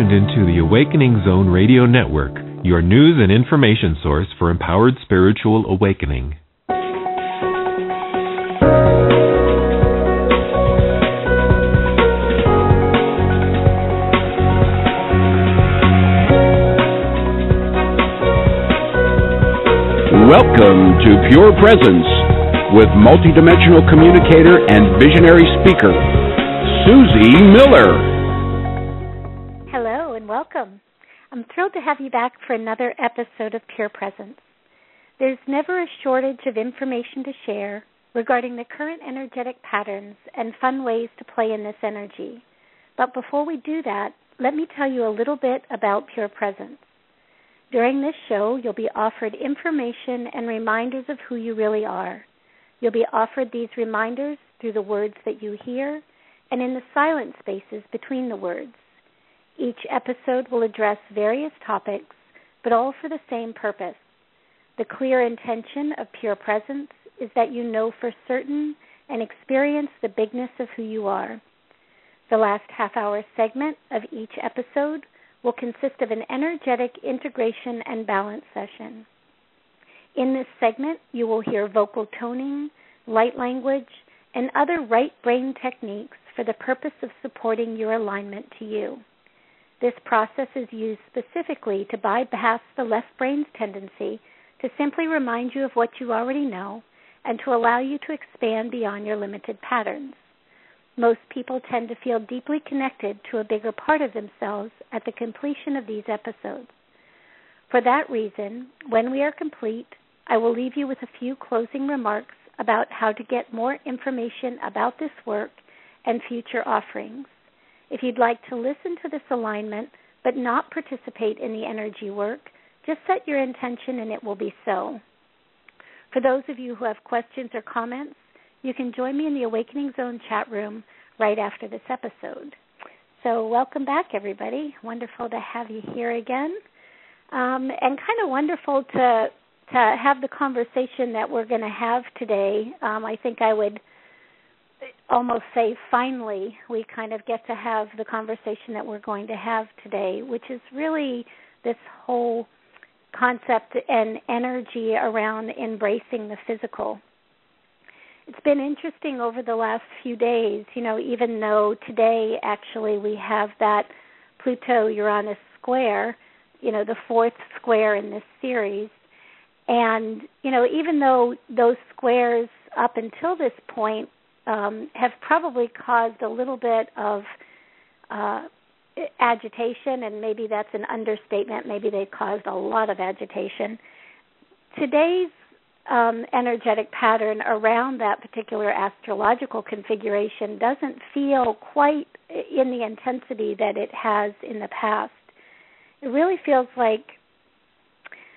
Tuned into the Awakening Zone Radio Network, your news and information source for empowered spiritual awakening. Welcome to Pure Presence with multidimensional communicator and visionary speaker, Suzy Miller. Welcome. I'm thrilled to have you back for another episode of Pure Presence. There's never a shortage of information to share regarding the current energetic patterns and fun ways to play in this energy. But before we do that, let me tell you a little bit about Pure Presence. During this show, you'll be offered information and reminders of who you really are. You'll be offered these reminders through the words that you hear and in the silent spaces between the words. Each episode will address various topics, but all for the same purpose. The clear intention of Pure Presence is that you know for certain and experience the bigness of who you are. The last half hour segment of each episode will consist of an energetic integration and balance session. In this segment, you will hear vocal toning, light language, and other right brain techniques for the purpose of supporting your alignment to you. This process is used specifically to bypass the left brain's tendency to simply remind you of what you already know and to allow you to expand beyond your limited patterns. Most people tend to feel deeply connected to a bigger part of themselves at the completion of these episodes. For that reason, when we are complete, I will leave you with a few closing remarks about how to get more information about this work and future offerings. If you'd like to listen to this alignment but not participate in the energy work, just set your intention and it will be so. For those of you who have questions or comments, you can join me in the Awakening Zone chat room right after this episode. So, welcome back, everybody. Wonderful to have you here again, um, and kind of wonderful to to have the conversation that we're going to have today. Um, I think I would almost say finally we kind of get to have the conversation that we're going to have today, which is really this whole concept and energy around embracing the physical it's been interesting over the last few days, you know, even though today actually we have that Pluto Uranus square, you know, the fourth square in this series. And, you know, even though those squares up until this point um, have probably caused a little bit of uh, agitation, and maybe that's an understatement, maybe they caused a lot of agitation. Today's um, energetic pattern around that particular astrological configuration doesn't feel quite in the intensity that it has in the past. It really feels like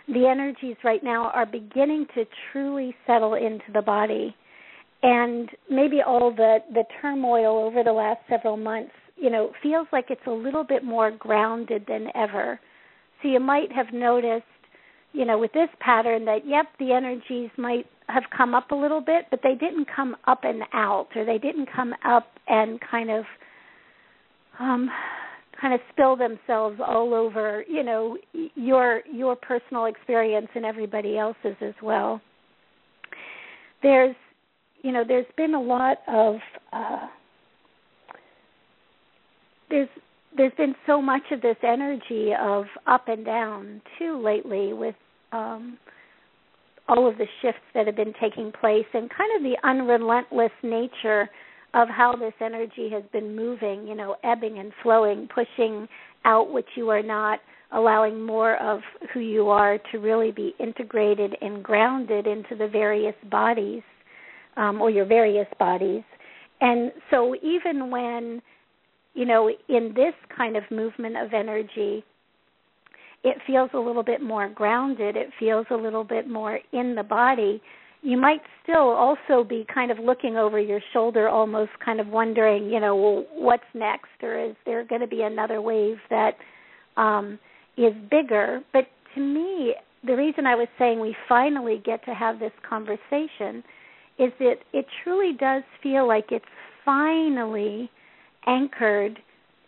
the energies right now are beginning to truly settle into the body. And maybe all the, the turmoil over the last several months, you know, feels like it's a little bit more grounded than ever. So you might have noticed you know, with this pattern that yep, the energies might have come up a little bit, but they didn't come up and out, or they didn't come up and kind of um kind of spill themselves all over, you know, your your personal experience and everybody else's as well. There's you know, there's been a lot of uh there's there's been so much of this energy of up and down too lately with um, all of the shifts that have been taking place and kind of the unrelentless nature of how this energy has been moving, you know, ebbing and flowing, pushing out what you are not, allowing more of who you are to really be integrated and grounded into the various bodies um, or your various bodies. And so, even when, you know, in this kind of movement of energy, it feels a little bit more grounded, it feels a little bit more in the body, you might still also be kind of looking over your shoulder, almost kind of wondering, you know, well, what's next, or is there going to be another wave that um, is bigger? But to me, the reason I was saying we finally get to have this conversation is that it truly does feel like it's finally anchored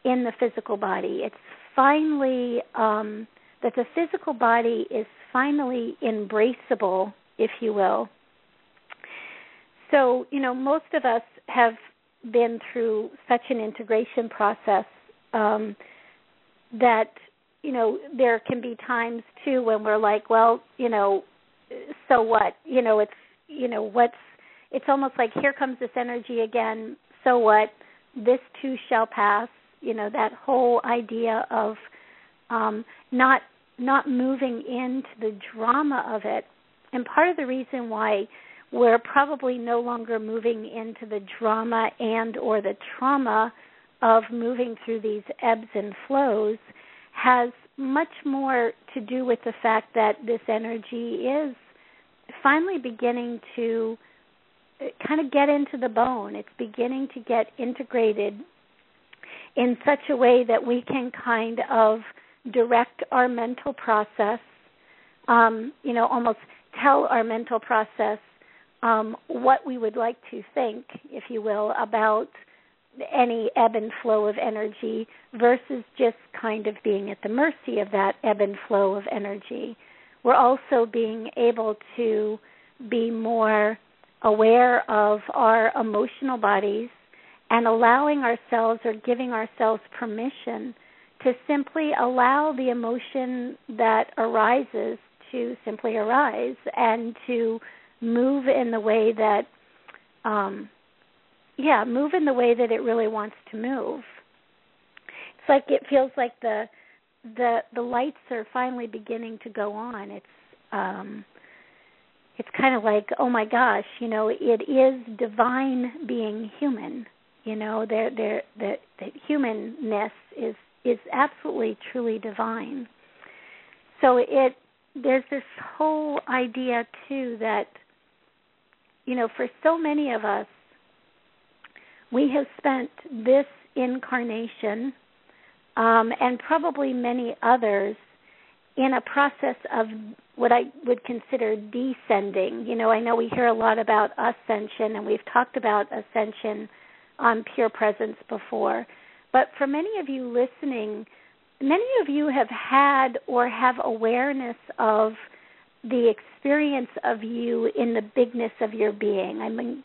in the physical body. It's finally um, that the physical body is finally embraceable, if you will. So, you know, most of us have been through such an integration process um, that you know there can be times too when we're like, well, you know, so what? You know, it's you know what's it's almost like here comes this energy again. So what? This too shall pass. You know that whole idea of um, not not moving into the drama of it. And part of the reason why we're probably no longer moving into the drama and or the trauma of moving through these ebbs and flows has much more to do with the fact that this energy is finally beginning to kind of get into the bone. It's beginning to get integrated in such a way that we can kind of direct our mental process, um, you know, almost tell our mental process um, what we would like to think, if you will, about any ebb and flow of energy versus just kind of being at the mercy of that ebb and flow of energy. We're also being able to be more aware of our emotional bodies and allowing ourselves or giving ourselves permission to simply allow the emotion that arises to simply arise and to move in the way that um yeah move in the way that it really wants to move. It's like it feels like the the the lights are finally beginning to go on. It's um it's kind of like oh my gosh you know it is divine being human. You know there there the the humanness is is absolutely truly divine. So it there's this whole idea too that you know for so many of us we have spent this incarnation um, and probably many others in a process of what I would consider descending. You know, I know we hear a lot about ascension, and we've talked about ascension on Pure Presence before. But for many of you listening, many of you have had or have awareness of the experience of you in the bigness of your being. I mean,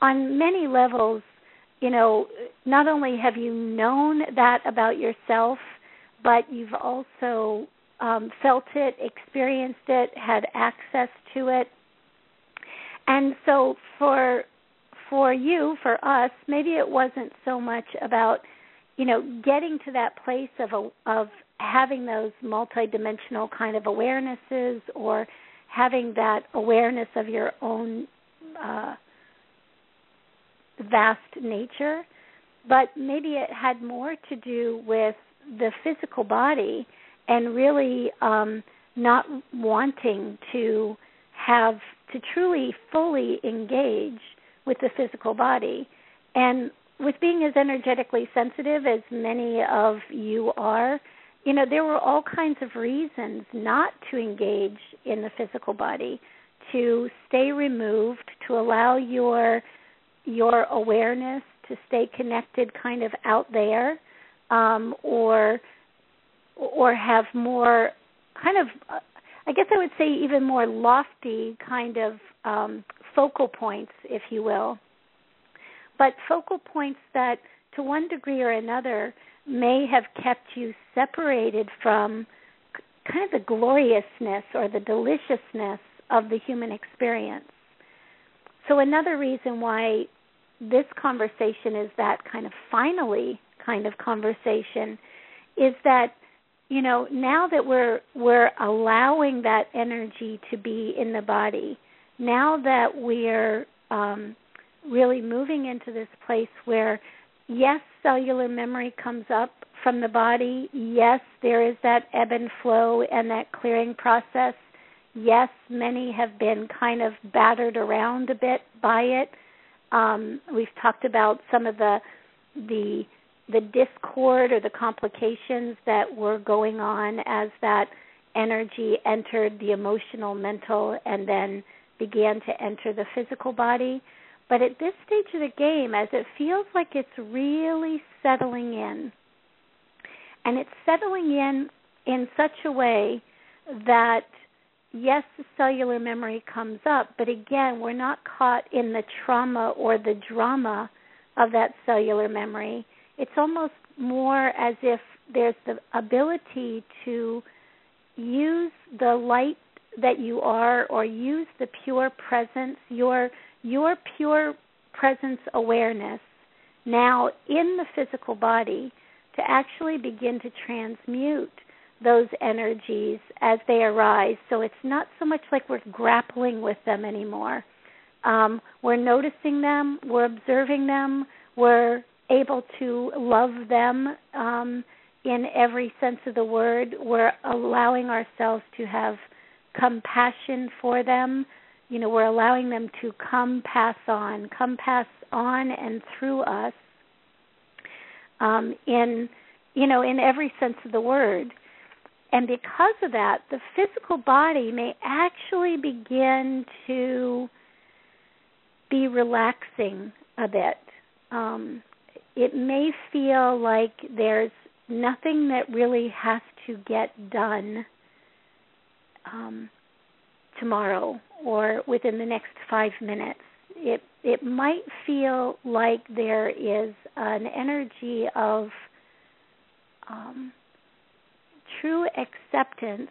on many levels, you know, not only have you known that about yourself, but you've also um, felt it, experienced it, had access to it. And so for for you, for us, maybe it wasn't so much about, you know, getting to that place of a, of having those multidimensional kind of awarenesses or having that awareness of your own uh, vast nature, but maybe it had more to do with the physical body and really um, not wanting to have to truly fully engage with the physical body. And with being as energetically sensitive as many of you are, you know, there were all kinds of reasons not to engage in the physical body, to stay removed, to allow your your awareness to stay connected kind of out there um, or or have more kind of I guess I would say even more lofty kind of um, focal points, if you will. But focal points that, to one degree or another, may have kept you separated from kind of the gloriousness or the deliciousness of the human experience. So, another reason why this conversation is that kind of finally kind of conversation is that you know now that we're we're allowing that energy to be in the body now that we're um, really moving into this place where yes cellular memory comes up from the body yes there is that ebb and flow and that clearing process yes many have been kind of battered around a bit by it. Um, we've talked about some of the the the discord or the complications that were going on as that energy entered the emotional, mental, and then began to enter the physical body. But at this stage of the game, as it feels like it's really settling in, and it's settling in in such a way that yes, the cellular memory comes up, but again, we're not caught in the trauma or the drama of that cellular memory. It's almost more as if there's the ability to use the light that you are or use the pure presence, your your pure presence awareness now in the physical body to actually begin to transmute those energies as they arise. So it's not so much like we're grappling with them anymore. Um, we're noticing them, we're observing them, we're able to love them um, in every sense of the word. We're allowing ourselves to have compassion for them. You know, we're allowing them to come pass on, come pass on and through us um, in you know in every sense of the word. And because of that, the physical body may actually begin to be relaxing a bit. Um, it may feel like there's nothing that really has to get done um, tomorrow or within the next five minutes. It it might feel like there is an energy of um, true acceptance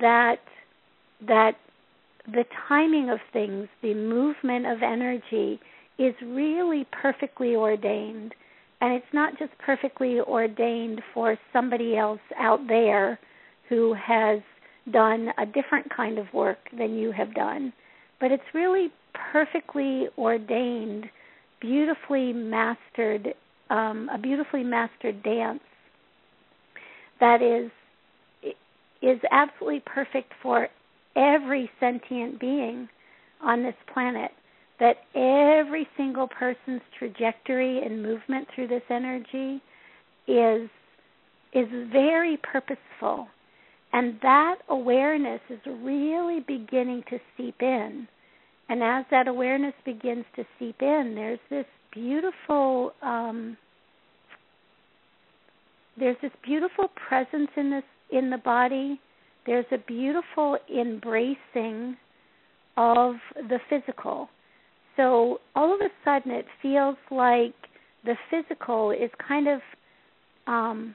that that the timing of things, the movement of energy is really perfectly ordained. And it's not just perfectly ordained for somebody else out there who has done a different kind of work than you have done, but it's really perfectly ordained, beautifully mastered, um, a beautifully mastered dance that is is absolutely perfect for every sentient being on this planet that every single person's trajectory and movement through this energy is is very purposeful. And that awareness is really beginning to seep in. And as that awareness begins to seep in there's this beautiful um, there's this beautiful presence in this in the body. There's a beautiful embracing of the physical so all of a sudden it feels like the physical is kind of um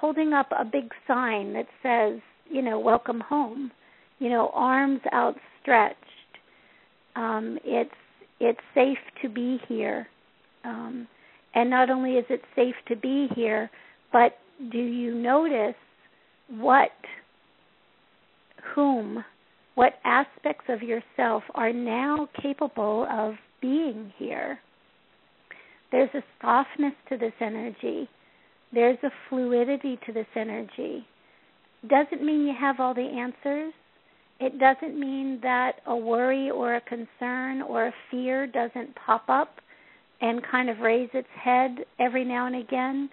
holding up a big sign that says you know welcome home. You know arms outstretched. Um it's it's safe to be here. Um and not only is it safe to be here but do you notice what, whom, what aspects of yourself are now capable of being here? There's a softness to this energy. There's a fluidity to this energy. Doesn't mean you have all the answers. It doesn't mean that a worry or a concern or a fear doesn't pop up and kind of raise its head every now and again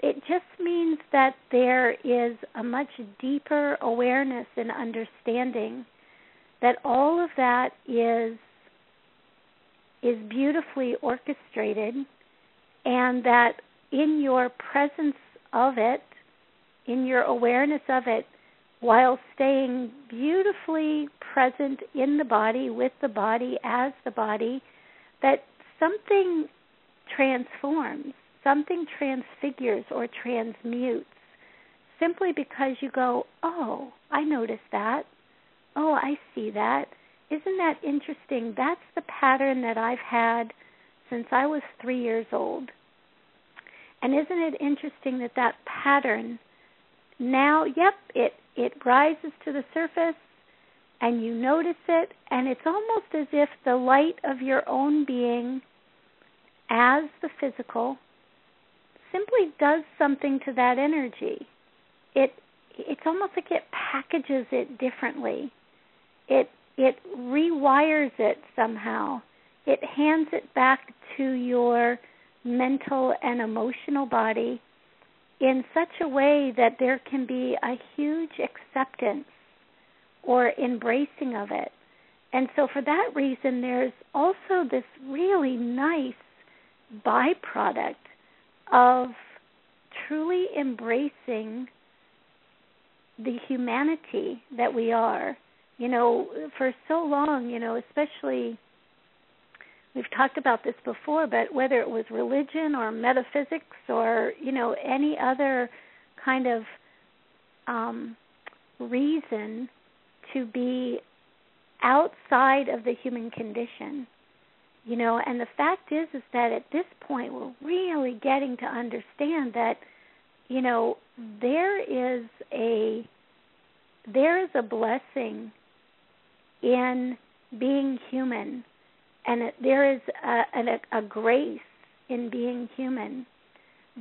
it just means that there is a much deeper awareness and understanding that all of that is is beautifully orchestrated and that in your presence of it in your awareness of it while staying beautifully present in the body with the body as the body that something transforms something transfigures or transmutes simply because you go, oh, I noticed that. Oh, I see that. Isn't that interesting? That's the pattern that I've had since I was three years old. And isn't it interesting that that pattern now, yep, it it rises to the surface and you notice it and it's almost as if the light of your own being as the physical simply does something to that energy. It it's almost like it packages it differently. It it rewires it somehow. It hands it back to your mental and emotional body in such a way that there can be a huge acceptance or embracing of it. And so, for that reason, there's also this really nice byproduct of truly embracing the humanity that we are. You know, for so long, you know, especially we've talked about this before, but whether it was religion or metaphysics or, you know, any other kind of um reason to be outside of the human condition you know and the fact is is that at this point we're really getting to understand that you know there is a there is a blessing in being human and it, there is a, a, a grace in being human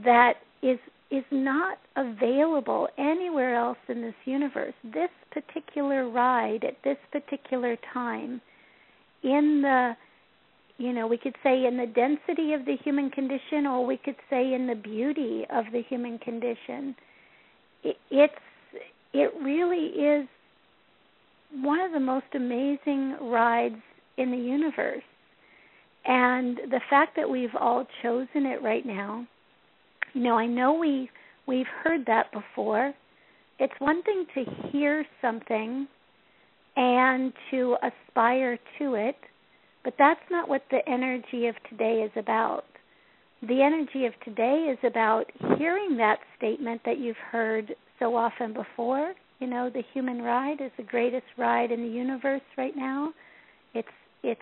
that is is not available anywhere else in this universe. This particular ride at this particular time in the you know, we could say in the density of the human condition or we could say in the beauty of the human condition. It, it's it really is one of the most amazing rides in the universe. And the fact that we've all chosen it right now you know, I know we we've heard that before. It's one thing to hear something and to aspire to it, but that's not what the energy of today is about. The energy of today is about hearing that statement that you've heard so often before. You know, the human ride is the greatest ride in the universe right now. It's it's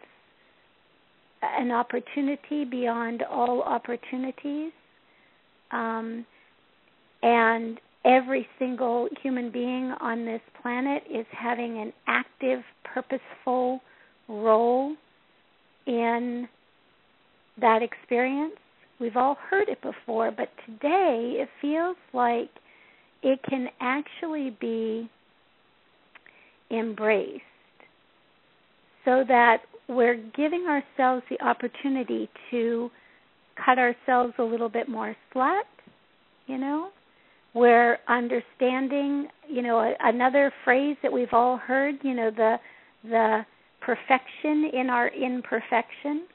an opportunity beyond all opportunities um, and every single human being on this planet is having an active, purposeful role in that experience. We've all heard it before, but today it feels like it can actually be embraced so that we're giving ourselves the opportunity to cut ourselves a little bit more slack, you know. We're understanding, you know, another phrase that we've all heard, you know, the the perfection in our imperfection.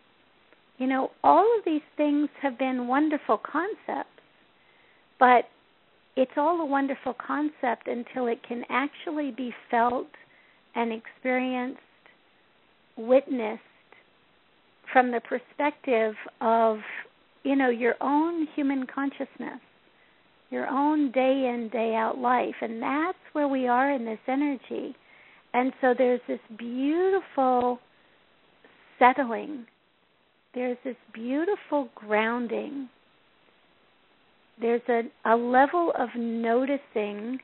You know, all of these things have been wonderful concepts, but it's all a wonderful concept until it can actually be felt and experienced, witnessed from the perspective of you know your own human consciousness your own day in day out life. And that's where we are in this energy. And so there's this beautiful settling. There's this beautiful grounding there's a, a level of noticing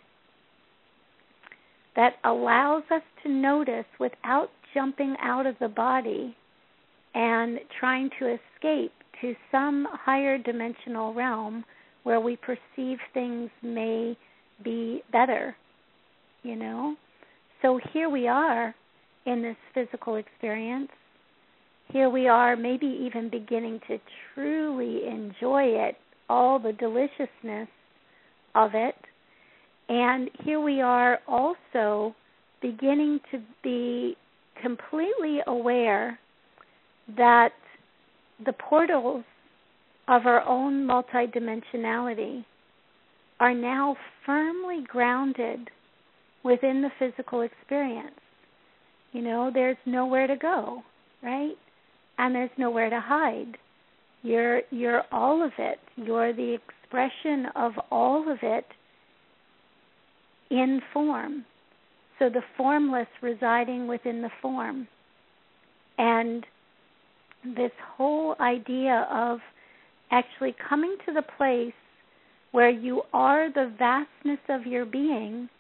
that allows us to notice without jumping out of the body and trying to escape to some higher dimensional realm where we perceive things may be better, you know? So here we are in this physical experience. Here we are, maybe even beginning to truly enjoy it, all the deliciousness of it. And here we are also beginning to be completely aware that the portals of our own multidimensionality are now firmly grounded within the physical experience. You know, there's nowhere to go, right? And there's nowhere to hide. You're you're all of it. You're the expression of all of it in form. So the formless residing within the form. And this whole idea of actually coming to the place where you are the vastness of your being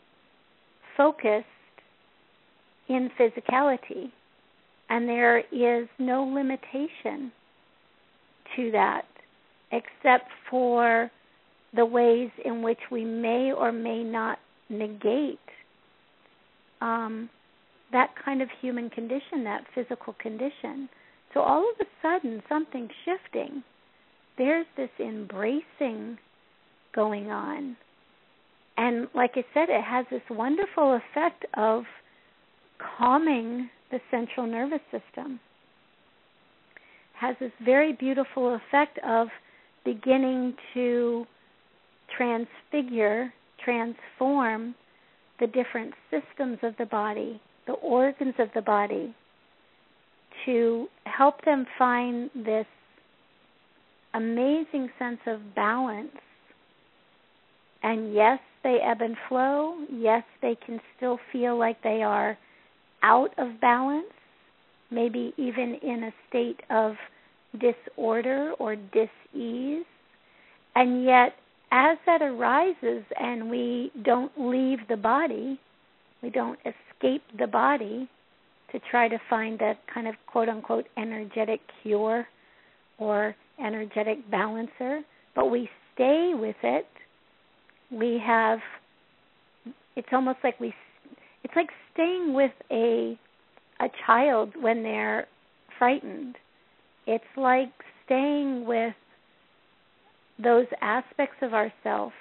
focused in physicality and there is no limitation to that except for the ways in which we may or may not negate um, that kind of human condition, that physical condition. So all of a sudden, something's shifting. There's this embracing going on. And like I said, it has this wonderful effect of calming the central nervous system. Has this very beautiful effect of beginning to transfigure, transform the different systems of the body, the organs of the body, to help them find this amazing sense of balance. And yes, they ebb and flow. Yes, they can still feel like they are out of balance, maybe even in a state of disorder or dis-ease. And yet, as that arises and we don't leave the body, we don't escape the body to try to find that kind of quote unquote energetic cure or energetic balancer, but we stay with it. We have, it's almost like we, it's like staying with a, a child when they're frightened. It's like staying with those aspects of ourself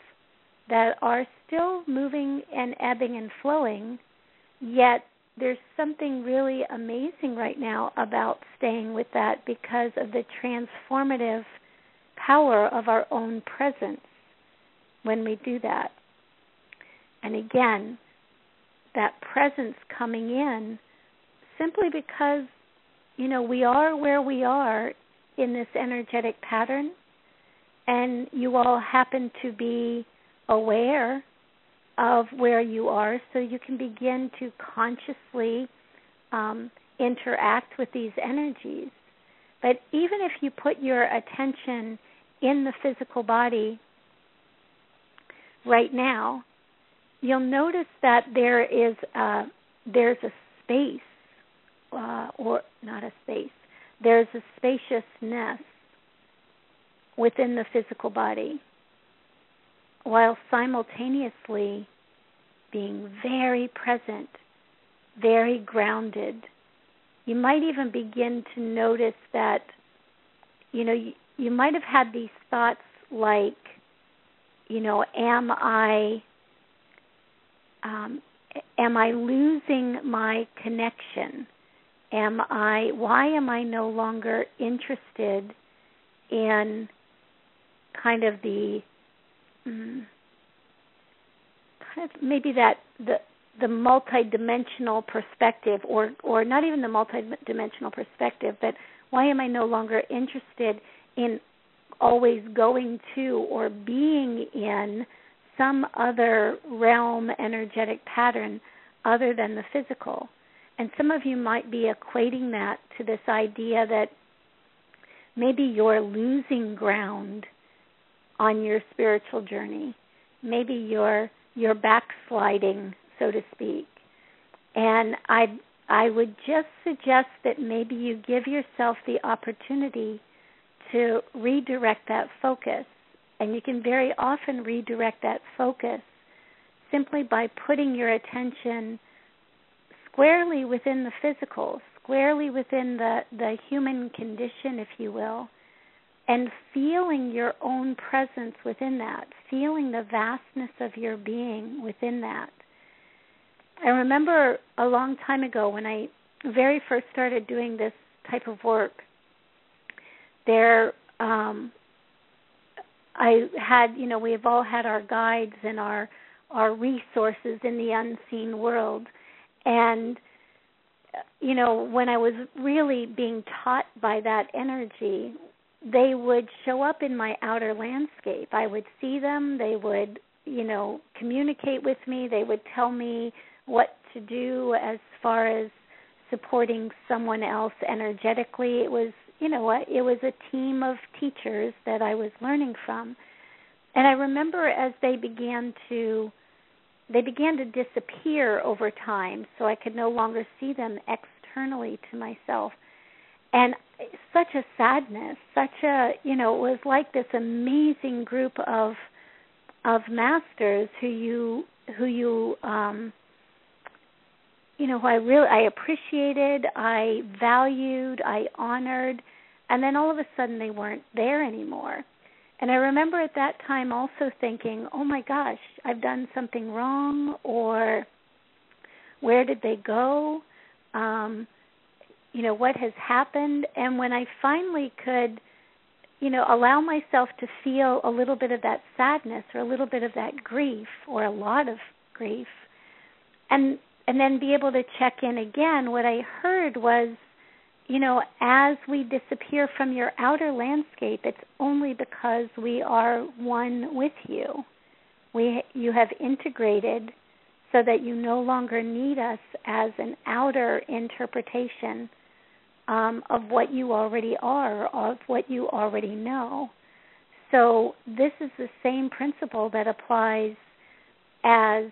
that are still moving and ebbing and flowing, yet there's something really amazing right now about staying with that because of the transformative power of our own presence when we do that. And again, that presence coming in simply because, you know, we are where we are in this energetic pattern, and you all happen to be aware of where you are so you can begin to consciously um, interact with these energies. But even if you put your attention in the physical body right now, you'll notice that there is a, there's a space, uh, or not a space, there's a spaciousness within the physical body while simultaneously being very present, very grounded. You might even begin to notice that, you know, you, you might have had these thoughts like, you know, am I um, am I losing my connection? Am I why am I no longer interested in kind of the mm, kind of maybe that the the multidimensional perspective or or not even the multidimensional perspective but why am i no longer interested in always going to or being in some other realm energetic pattern other than the physical and some of you might be equating that to this idea that maybe you're losing ground on your spiritual journey. Maybe you're you're backsliding, so to speak. And I I would just suggest that maybe you give yourself the opportunity to redirect that focus. And you can very often redirect that focus simply by putting your attention squarely within the physical, squarely within the, the human condition, if you will, and feeling your own presence within that, feeling the vastness of your being within that. I remember a long time ago when I very first started doing this type of work, there um I had, you know, we've all had our guides and our our resources in the unseen world. And you know, when I was really being taught by that energy, they would show up in my outer landscape. I would see them, they would, you know, communicate with me, they would tell me what to do as far as supporting someone else energetically. It was, you know, what it was a team of teachers that I was learning from. And I remember as they began to they began to disappear over time so I could no longer see them externally to myself. And such a sadness such a you know it was like this amazing group of of masters who you who you um you know who I really I appreciated I valued I honored and then all of a sudden they weren't there anymore and I remember at that time also thinking oh my gosh I've done something wrong or where did they go um you know what has happened and when i finally could you know, allow myself to feel a little bit of that sadness or a little bit of that grief or a lot of grief. And and then be able to check in again. What I heard was, you know, as we disappear from your outer landscape, it's only because we are one with you. We you have integrated so that you no longer need us as an outer interpretation um, of what you already are, of what you already know. So this is the same principle that applies as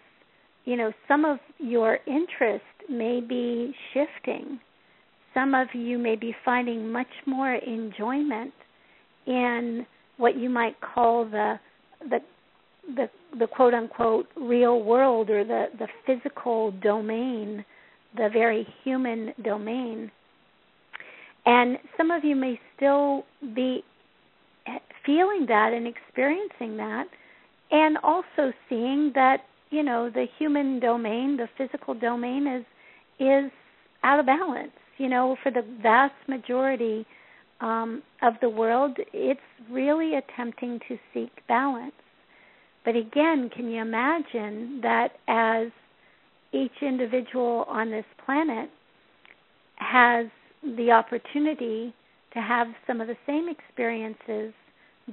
you know some of your interest may be shifting. Some of you may be finding much more enjoyment in what you might call the the the the quote unquote real world or the the physical domain, the very human domain. And some of you may still be feeling that and experiencing that and also seeing that, you know, the human domain, the physical domain is is out of balance. You know, for the vast majority um, of the world, it's really attempting to seek balance. But again, can you imagine that as each individual on this planet has the opportunity to have some of the same experiences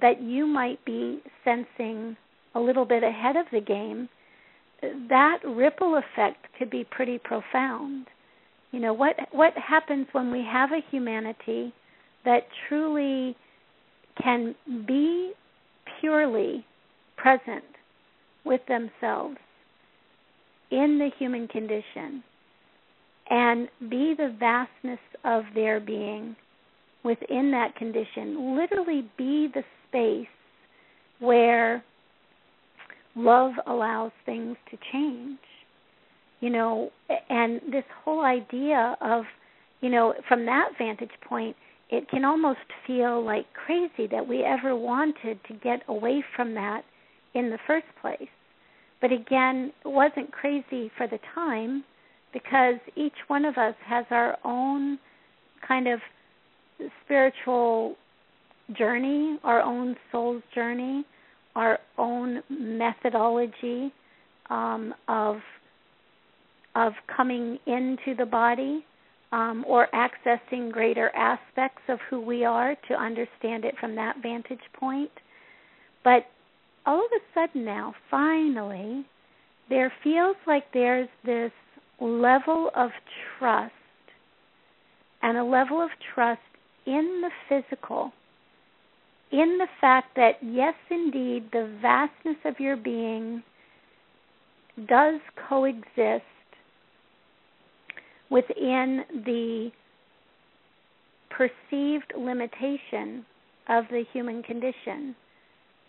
that you might be sensing a little bit ahead of the game, that ripple effect could be pretty profound. You know, what what happens when we have a humanity that truly can be purely present with themselves in the human condition and be the vastness of their being within that condition. Literally be the space where love allows things to change. You know, and this whole idea of, you know, from that vantage point, it can almost feel like crazy that we ever wanted to get away from that in the first place. But again, it wasn't crazy for the time because each one of us has our own kind of spiritual journey, our own soul's journey, our own methodology um, of of coming into the body um, or accessing greater aspects of who we are to understand it from that vantage point. But all of a sudden now, finally, there feels like there's this level of trust and a level of trust in the physical, in the fact that, yes, indeed, the vastness of your being does coexist within the perceived limitation of the human condition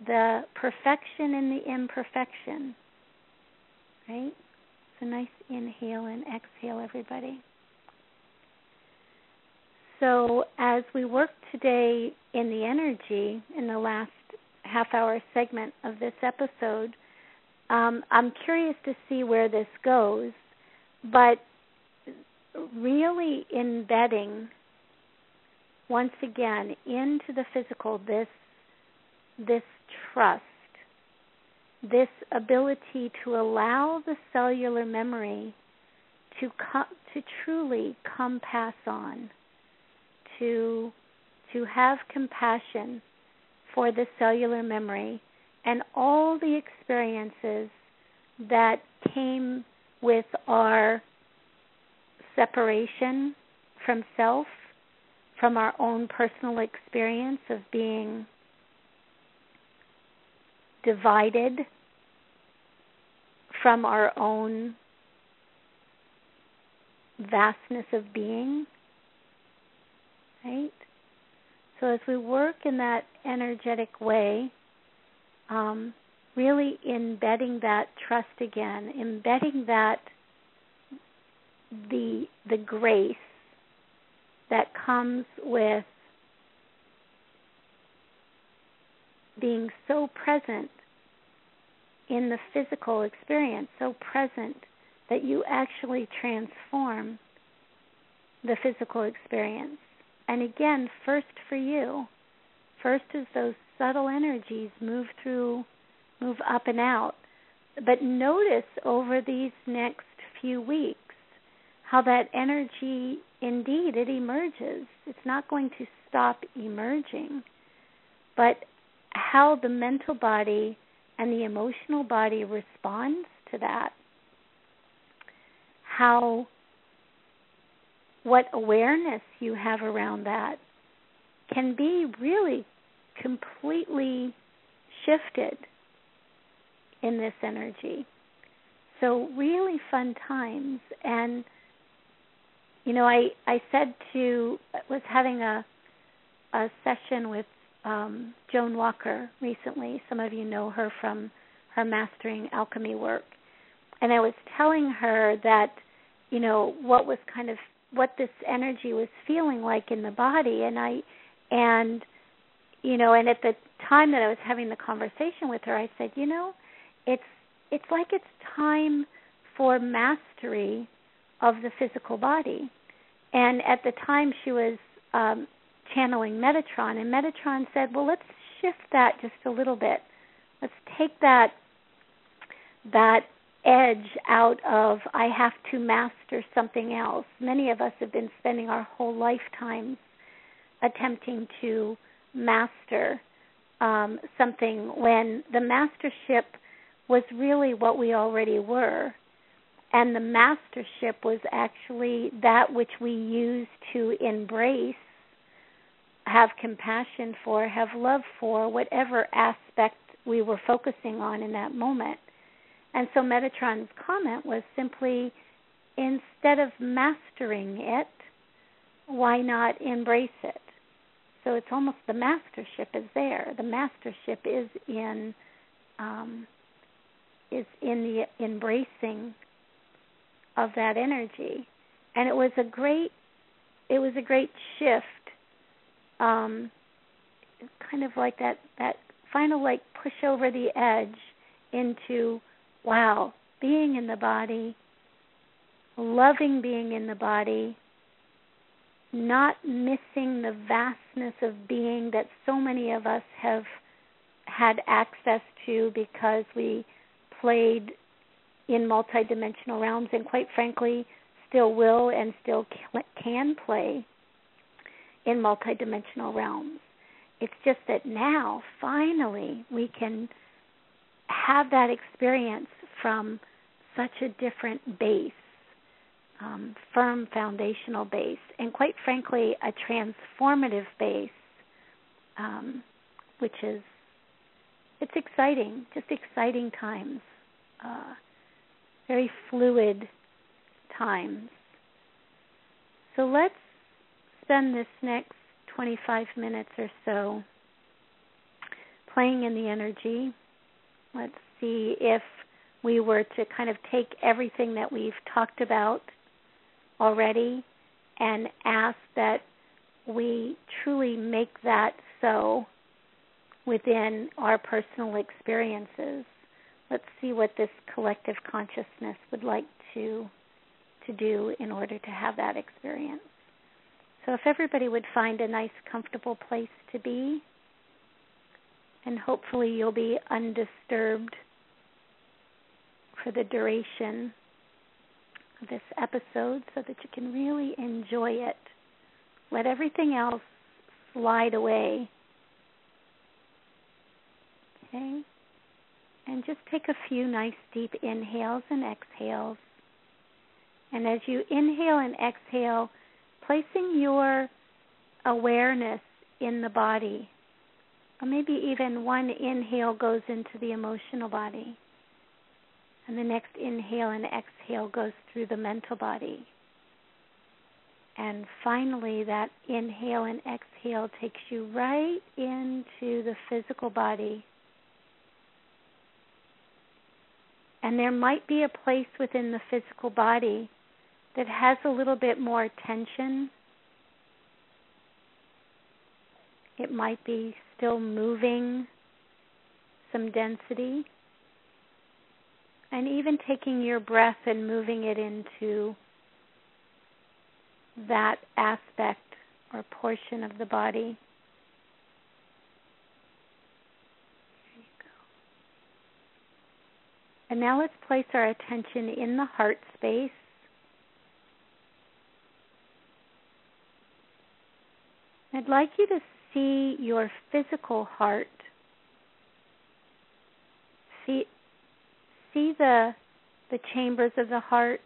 the perfection and the imperfection. Right? So nice inhale and exhale, everybody. So as we work today in the energy in the last half hour segment of this episode, um, I'm curious to see where this goes, but really embedding once again into the physical this this trust, this ability to allow the cellular memory to to truly come pass on, to to have compassion for the cellular memory and all the experiences that came with our separation from self, from our own personal experience of being divided from our own vastness of being. Right? So as we work in that energetic way, um, really embedding that trust again, embedding that the the grace that comes with being so present in the physical experience, so present that you actually transform the physical experience. And again, first for you, first as those subtle energies move through, move up and out. But notice over these next few weeks how that energy indeed it emerges. It's not going to stop emerging, but how the mental body and the emotional body responds to that. How what awareness you have around that can be really completely shifted in this energy. So really fun times and you know I I said to was having a a session with um Joan Walker recently. Some of you know her from her mastering alchemy work. And I was telling her that you know what was kind of what this energy was feeling like in the body and I and you know and at the time that I was having the conversation with her I said, you know, it's it's like it's time for mastery of the physical body. And at the time she was um channeling Metatron and Metatron said, "Well, let's shift that just a little bit. Let's take that that edge out of I have to master something else. Many of us have been spending our whole lifetimes attempting to master um, something when the mastership was really what we already were. And the mastership was actually that which we use to embrace, have compassion for, have love for, whatever aspect we were focusing on in that moment. And so Metatron's comment was simply instead of mastering it, why not embrace it? So it's almost the mastership is there. The mastership is in um, is in the embracing of that energy, and it was a great it was a great shift. Um, kind of like that that final like push over the edge into wow, being in the body, loving being in the body, not missing the vastness of being that so many of us have had access to because we played in multidimensional realms and quite frankly still will and still can play in multidimensional realms. It's just that now finally we can have that experience from such a different base, um, firm foundational base, and quite frankly, a transformative base, um, which is it's exciting, just exciting times, uh, very fluid times. So let's spend this next 25 minutes or so playing in the energy Let's see if we were to kind of take everything that we've talked about already and ask that we truly make that so within our personal experiences. Let's see what this collective consciousness would like to to do in order to have that experience. So if everybody would find a nice comfortable place to be, and hopefully you'll be undisturbed for the duration of this episode so that you can really enjoy it. Let everything else slide away. Okay? And just take a few nice deep inhales and exhales. And as you inhale and exhale, placing your awareness in the body or maybe even one inhale goes into the emotional body, and the next inhale and exhale goes through the mental body. And finally, that inhale and exhale takes you right into the physical body. And there might be a place within the physical body that has a little bit more tension It might be still moving some density. And even taking your breath and moving it into that aspect or portion of the body. And now let's place our attention in the heart space. I'd like you to see your physical heart. See, see the, the chambers of the heart.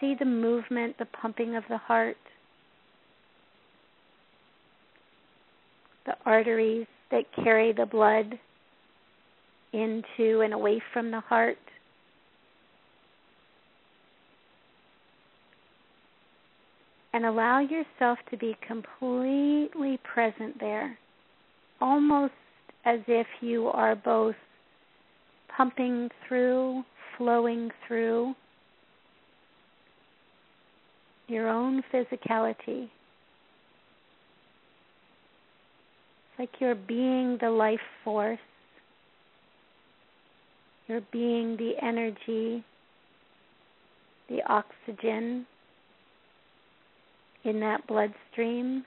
See the movement, the pumping of the heart. The arteries that carry the blood into and away from the heart. And allow yourself to be completely present there, almost as if you are both pumping through, flowing through your own physicality like you're being the life force. You're being the energy, the oxygen in that bloodstream.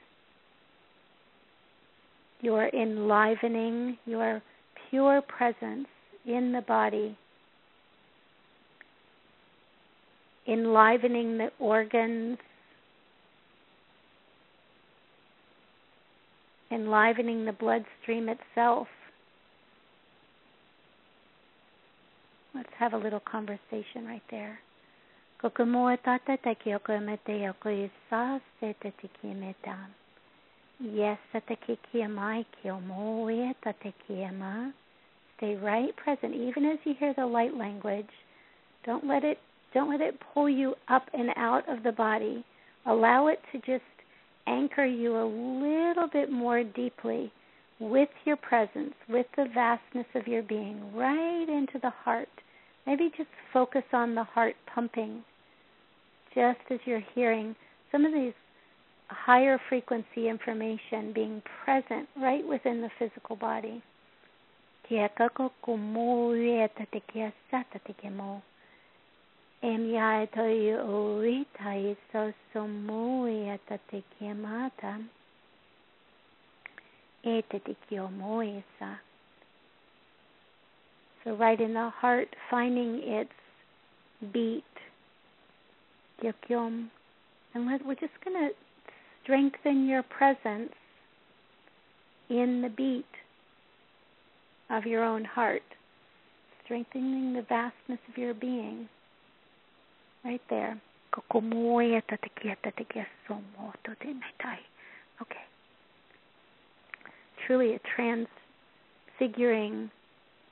You're enlivening your pure presence in the body, enlivening the organs, enlivening the bloodstream itself. Let's have a little conversation right there. Yes, Stay right present, even as you hear the light language. Don't let it don't let it pull you up and out of the body. Allow it to just anchor you a little bit more deeply with your presence, with the vastness of your being, right into the heart. Maybe just focus on the heart pumping, just as you're hearing some of these higher frequency information being present right within the physical body. Mata. E te te kia moi sa. So right in the heart, finding its beat. Kyokyom. And we're just going to strengthen your presence in the beat of your own heart, strengthening the vastness of your being right there. Okay. Truly a transfiguring,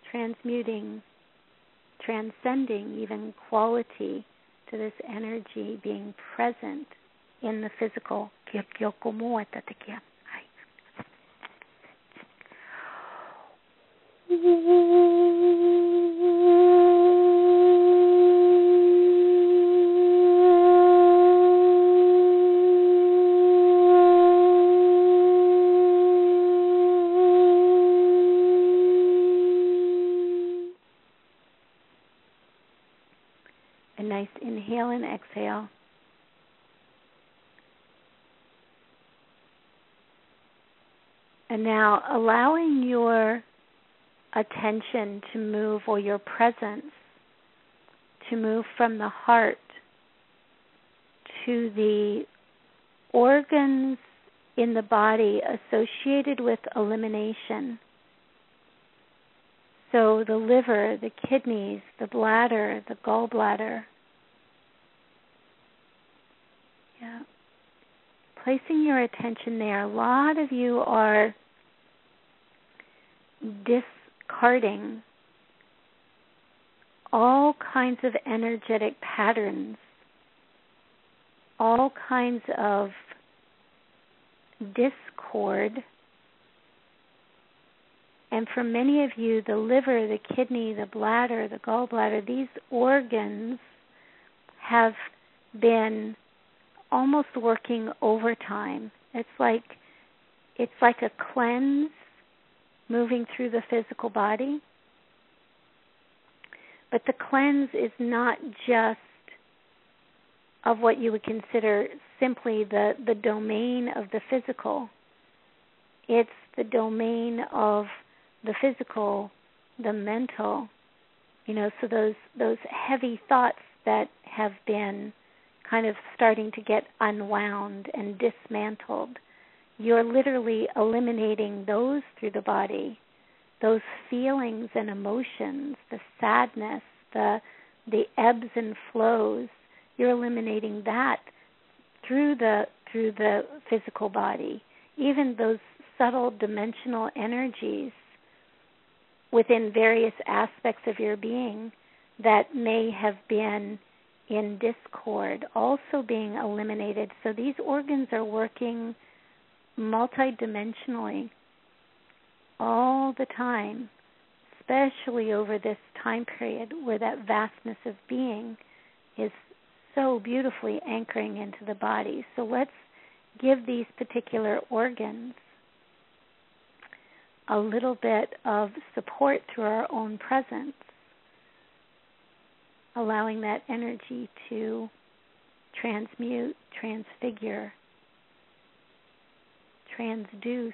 transmuting, transcending even quality to this energy being present in the physical. exhale. And now allowing your attention to move or your presence to move from the heart to the organs in the body associated with elimination. So the liver, the kidneys, the bladder, the gallbladder, yeah. Placing your attention there. A lot of you are discarding all kinds of energetic patterns, all kinds of discord. And for many of you, the liver, the kidney, the bladder, the gallbladder, these organs have been almost working overtime. It's like it's like a cleanse moving through the physical body. But the cleanse is not just of what you would consider simply the, the domain of the physical. It's the domain of the physical, the mental, you know, so those those heavy thoughts that have been kind of starting to get unwound and dismantled, you're literally eliminating those through the body. Those feelings and emotions, the sadness, the the ebbs and flows, you're eliminating that through the through the physical body. Even those subtle dimensional energies within various aspects of your being that may have been in discord also being eliminated. So these organs are working multidimensionally all the time, especially over this time period where that vastness of being is so beautifully anchoring into the body. So let's give these particular organs a little bit of support through our own presence, allowing that energy to transmute, transfigure, transduce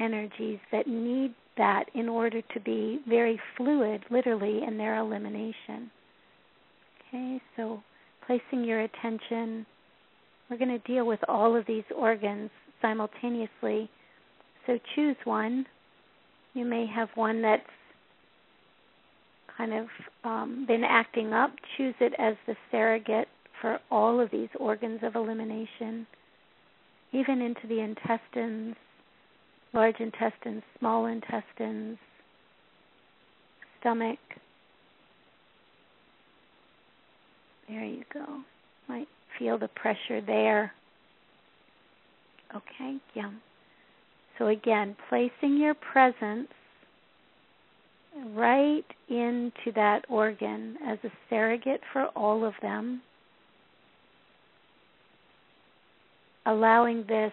energies that need that in order to be very fluid, literally, in their elimination. Okay, so placing your attention, we're going to deal with all of these organs simultaneously. So choose one. You may have one that's kind of um, been acting up. Choose it as the surrogate for all of these organs of elimination, even into the intestines, large intestines, small intestines, stomach. There you go. Might feel the pressure there. Okay, yeah. So again, placing your presence right into that organ as a surrogate for all of them, allowing this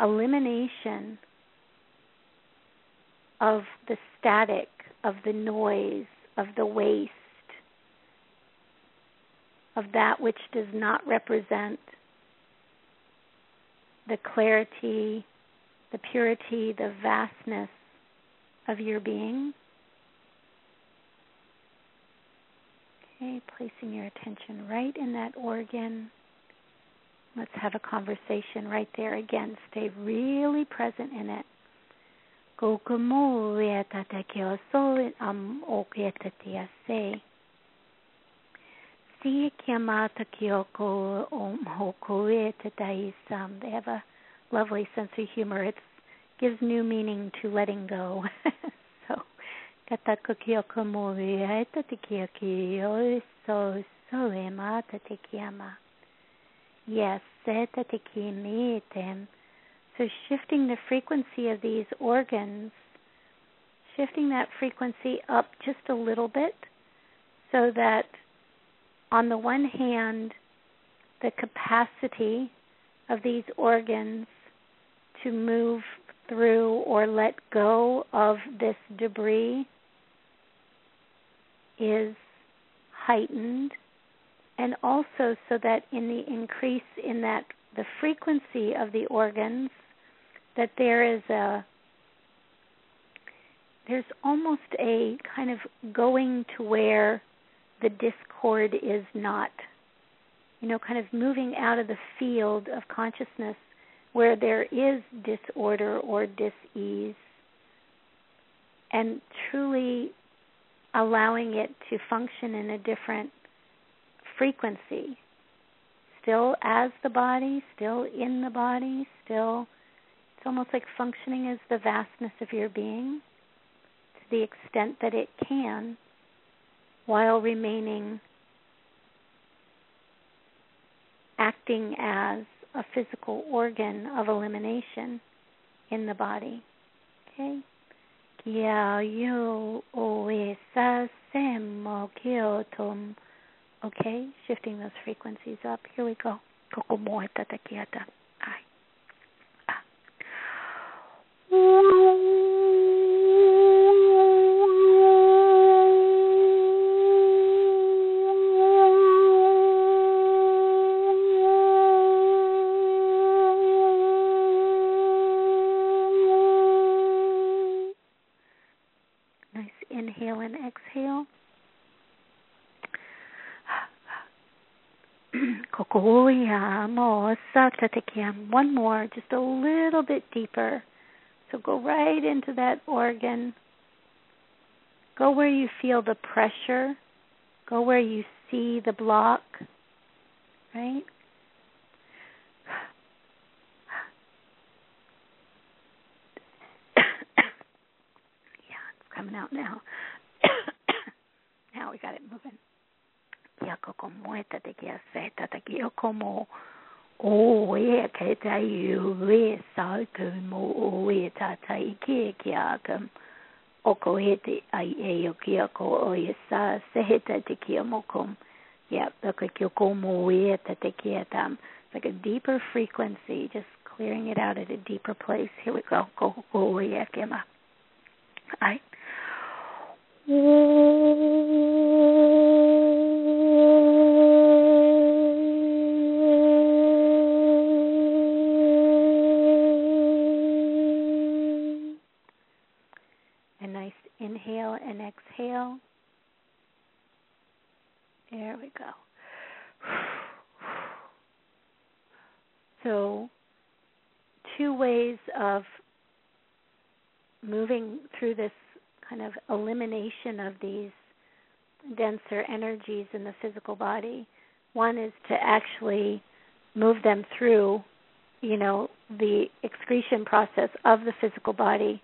elimination of the static, of the noise, of the waste, of that which does not represent the clarity, the purity, the vastness of your being. Okay, placing your attention right in that organ. Let's have a conversation right there again. Stay really present in it. Um, um, Hokoe Tadaisam. They have a lovely sense of humor. It gives new meaning to letting go. so Katako Kyoko Moe Tatikiyaki So So Emata Tikiyama. Yes. So shifting the frequency of these organs, shifting that frequency up just a little bit so that on the one hand, the capacity of these organs to move through or let go of this debris is heightened and also so that in the increase in that the frequency of the organs that there is a there's almost a kind of going to where the discord is not. You know, kind of moving out of the field of consciousness where there is disorder or dis-ease and truly allowing it to function in a different frequency. Still as the body, still in the body, still it's almost like functioning as the vastness of your being to the extent that it can while remaining acting as a physical organ of elimination in the body. Okay? Okay, shifting those frequencies up. Here we go. Ah. One more, just a little bit deeper. So go right into that organ. Go where you feel the pressure. Go where you see the block. Right? yeah, it's coming out now. now we got it moving. Yako como esta te kia seta te como o e ke tai u e sa ku mo o e ta tai ki kia kam o ko he te ai e o kia ko o e sa se he te kia mo yeah ka kia ko mo e ta te kia tam like a deeper frequency just clearing it out at a deeper place here we go go go e ke ma ai through this kind of elimination of these denser energies in the physical body. One is to actually move them through, you know, the excretion process of the physical body.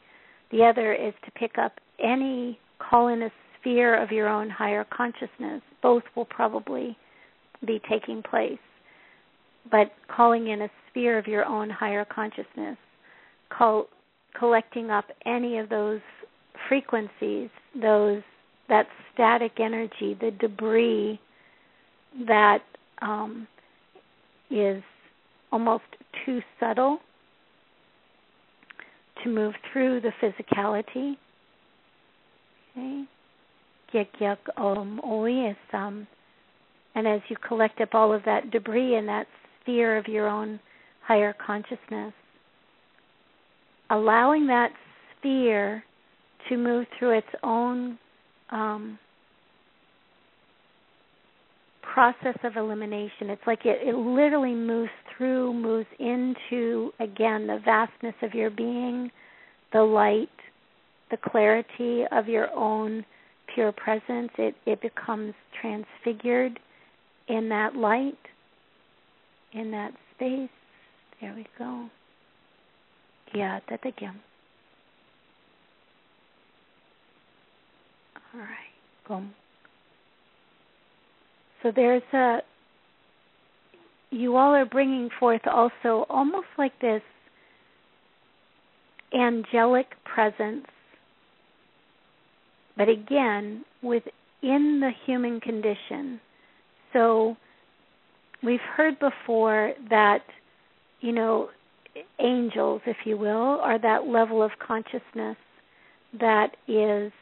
The other is to pick up any call in a sphere of your own higher consciousness. Both will probably be taking place. But calling in a sphere of your own higher consciousness, call, collecting up any of those frequencies, those that static energy, the debris that um, is almost too subtle to move through the physicality Okay. Om oyesam. And as you collect up all of that debris in that sphere of your own higher consciousness, allowing that sphere to move through its own um, process of elimination. It's like it, it literally moves through, moves into, again, the vastness of your being, the light, the clarity of your own pure presence, it, it becomes transfigured in that light, in that space. There we go. Yeah, that again. All right. Boom. So there's a, you all are bringing forth also almost like this angelic presence but again, within the human condition. So we've heard before that, you know, angels, if you will, are that level of consciousness that is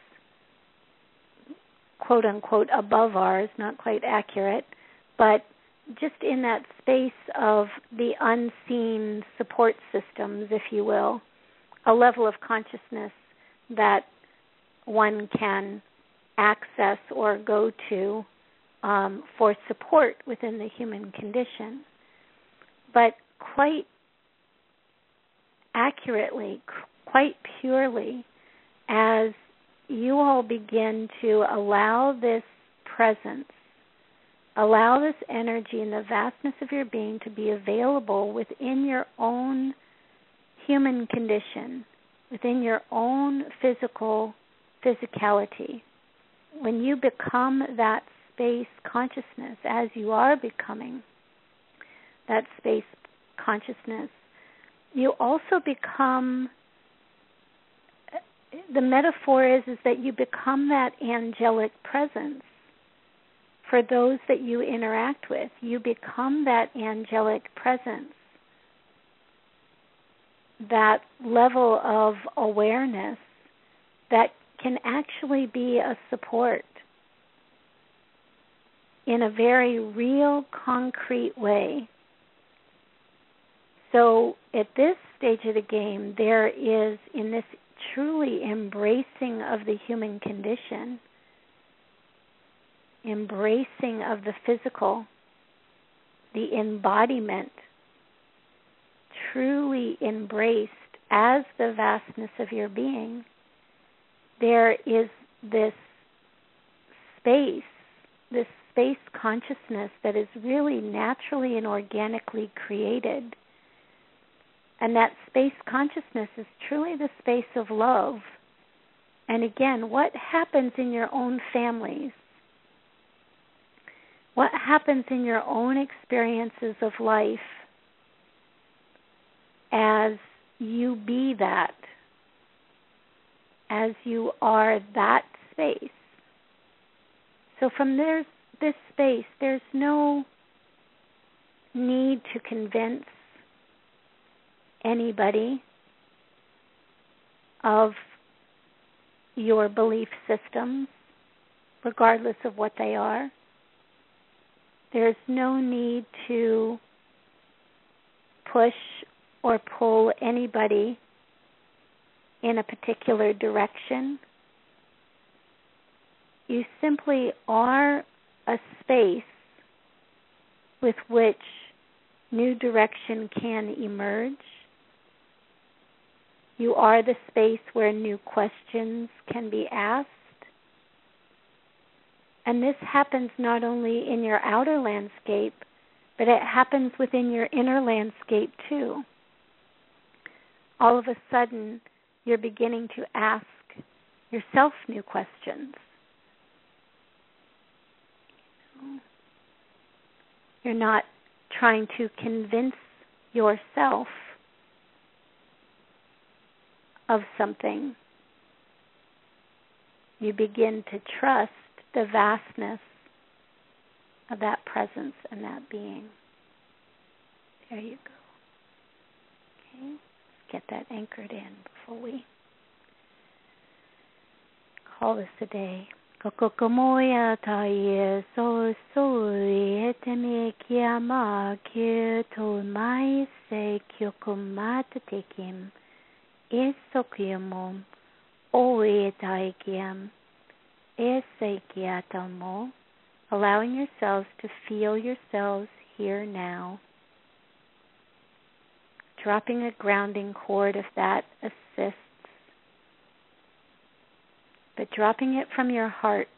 quote unquote above ours, not quite accurate, but just in that space of the unseen support systems, if you will, a level of consciousness that one can access or go to um, for support within the human condition. But quite accurately, quite purely, as you all begin to allow this presence, allow this energy and the vastness of your being to be available within your own human condition, within your own physical physicality. When you become that space consciousness, as you are becoming that space consciousness, you also become the metaphor is is that you become that angelic presence for those that you interact with. You become that angelic presence. That level of awareness that can actually be a support in a very real, concrete way. So, at this stage of the game, there is, in this truly embracing of the human condition, embracing of the physical, the embodiment, truly embraced as the vastness of your being, there is this space, this space consciousness that is really naturally and organically created. And that space consciousness is truly the space of love. And again, what happens in your own families? What happens in your own experiences of life as you be that, as you are that space? So from there, this space, there's no need to convince anybody of your belief systems, regardless of what they are. There's no need to push or pull anybody in a particular direction. You simply are a space with which new direction can emerge. You are the space where new questions can be asked. And this happens not only in your outer landscape, but it happens within your inner landscape too. All of a sudden, you're beginning to ask yourself new questions. You're not trying to convince yourself of something. You begin to trust the vastness of that presence and that being. There you go. Okay, let's get that anchored in before we call this a day. Kokomoya taye so so eteme kiama ki to mai se kyokumata tekim esokyamo oetaikiam esekiatamo allowing yourselves to feel yourselves here now dropping a grounding cord if that assists but dropping it from your heart.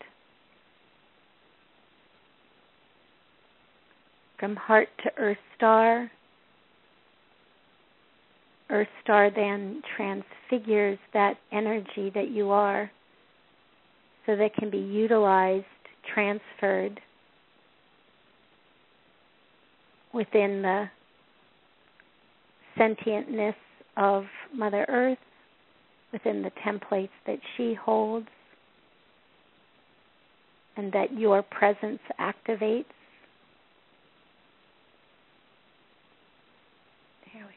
From heart to Earth Star. Earth Star then transfigures that energy that you are so that can be utilized, transferred within the sentientness of Mother Earth within the templates that she holds and that your presence activates. There we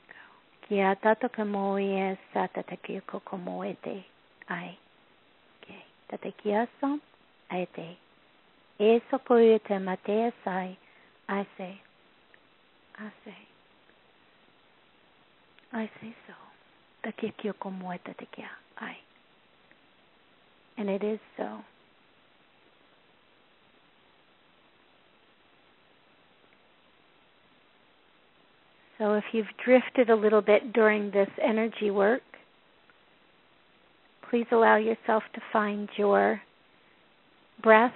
Kia tataka moe satataki kokomoete ai. Okay. Tatekia som aete. E sokoyute mate sai. I say. I say. I say so. Taky kyoko ay and it is so. So if you've drifted a little bit during this energy work, please allow yourself to find your breath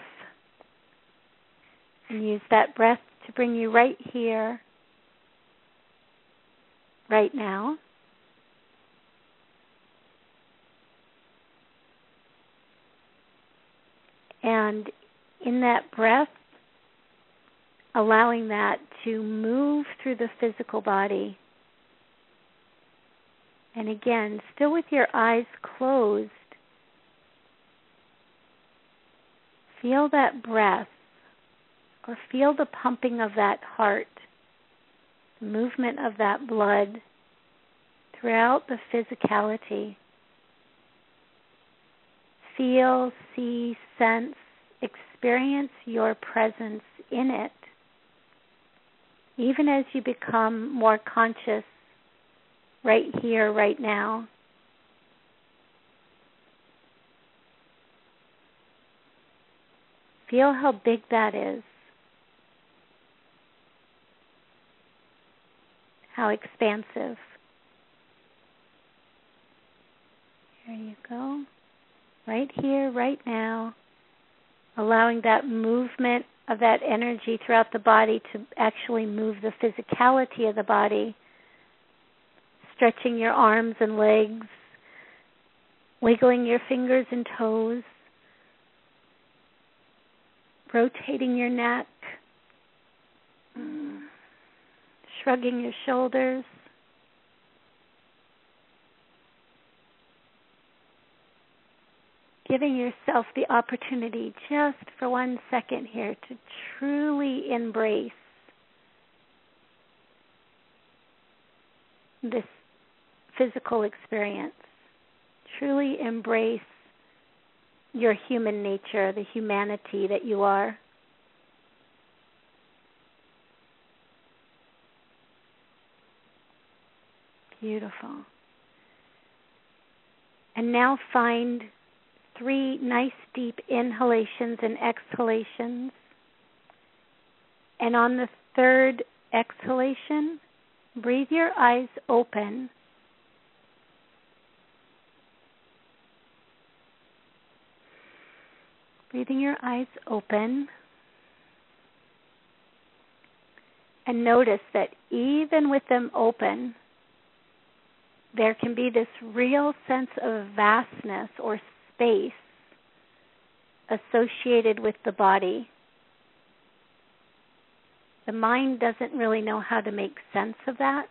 and use that breath to bring you right here, right now. And in that breath, allowing that to move through the physical body. And again, still with your eyes closed, feel that breath or feel the pumping of that heart, the movement of that blood throughout the physicality feel, see, sense, experience your presence in it even as you become more conscious right here, right now. Feel how big that is, how expansive. There you go. Right here, right now, allowing that movement of that energy throughout the body to actually move the physicality of the body. Stretching your arms and legs, wiggling your fingers and toes, rotating your neck, shrugging your shoulders. Giving yourself the opportunity just for one second here to truly embrace this physical experience. Truly embrace your human nature, the humanity that you are. Beautiful. And now find three nice deep inhalations and exhalations. And on the third exhalation, breathe your eyes open breathing your eyes open. And notice that even with them open, there can be this real sense of vastness or space associated with the body. The mind doesn't really know how to make sense of that.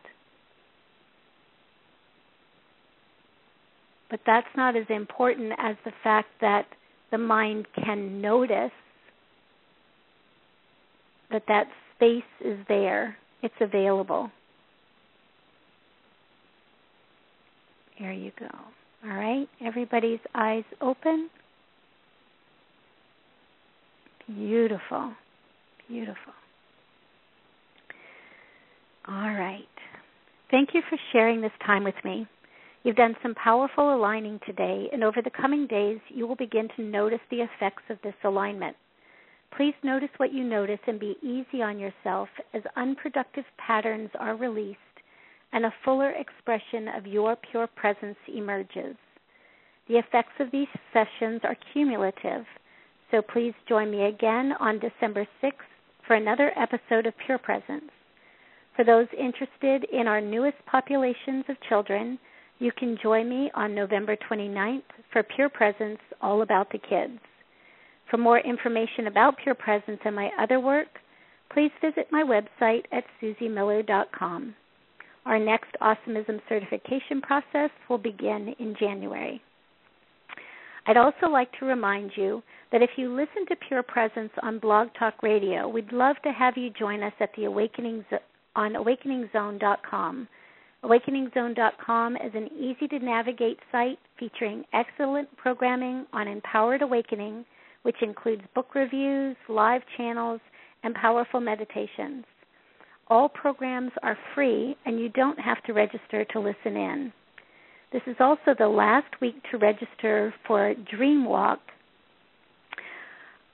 But that's not as important as the fact that the mind can notice that that space is there, it's available. There you go. All right, everybody's eyes open. Beautiful. Beautiful. All right. Thank you for sharing this time with me. You've done some powerful aligning today, and over the coming days, you will begin to notice the effects of this alignment. Please notice what you notice and be easy on yourself as unproductive patterns are released and a fuller expression of your pure presence emerges. The effects of these sessions are cumulative, so please join me again on December 6th for another episode of Pure Presence. For those interested in our newest populations of children, you can join me on November 29th for Pure Presence All About the Kids. For more information about Pure Presence and my other work, please visit my website at suzymiller.com. Our next Awesomism certification process will begin in January. I'd also like to remind you that if you listen to Pure Presence on Blog Talk Radio, we'd love to have you join us at the Awakening on awakeningzone.com AwakeningZone.com is an easy to navigate site featuring excellent programming on empowered awakening, which includes book reviews, live channels, and powerful meditations. All programs are free, and you don't have to register to listen in. This is also the last week to register for Dreamwalk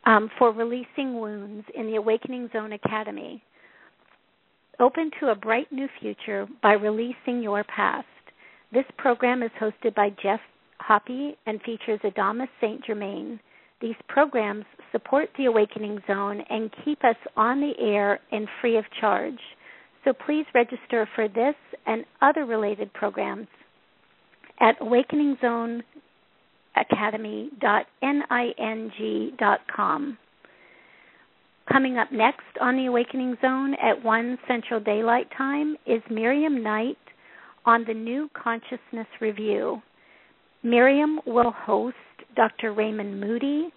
um, for releasing wounds in the Awakening Zone Academy. Open to a bright new future by releasing your past. This program is hosted by Geoff Hoppe and features Adamus St. Germain. These programs support the Awakening Zone and keep us on the air and free of charge. So please register for this and other related programs at awakeningzoneacademy.ning.com. Coming up next on the Awakening Zone at 1 Central Daylight Time is Miriam Knight on the New Consciousness Review. Miriam will host Dr. Raymond Moody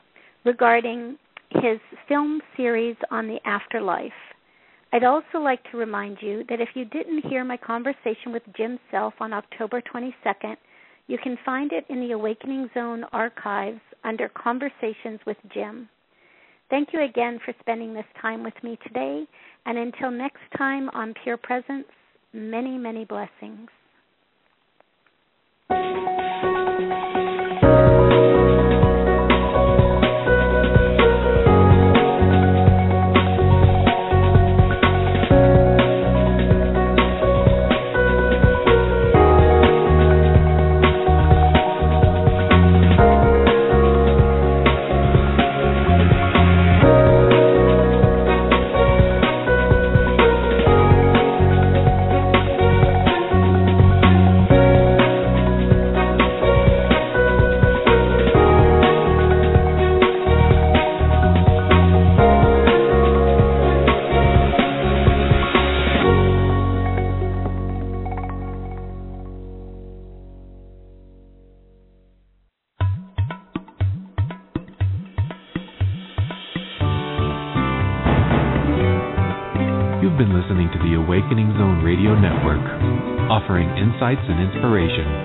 regarding his film series on the afterlife. I'd also like to remind you that if you didn't hear my conversation with Jim Self on October 22nd, you can find it in the Awakening Zone archives under Conversations with Jim. Thank you again for spending this time with me today. And until next time on Pure Presence, many, many blessings. Insights and inspiration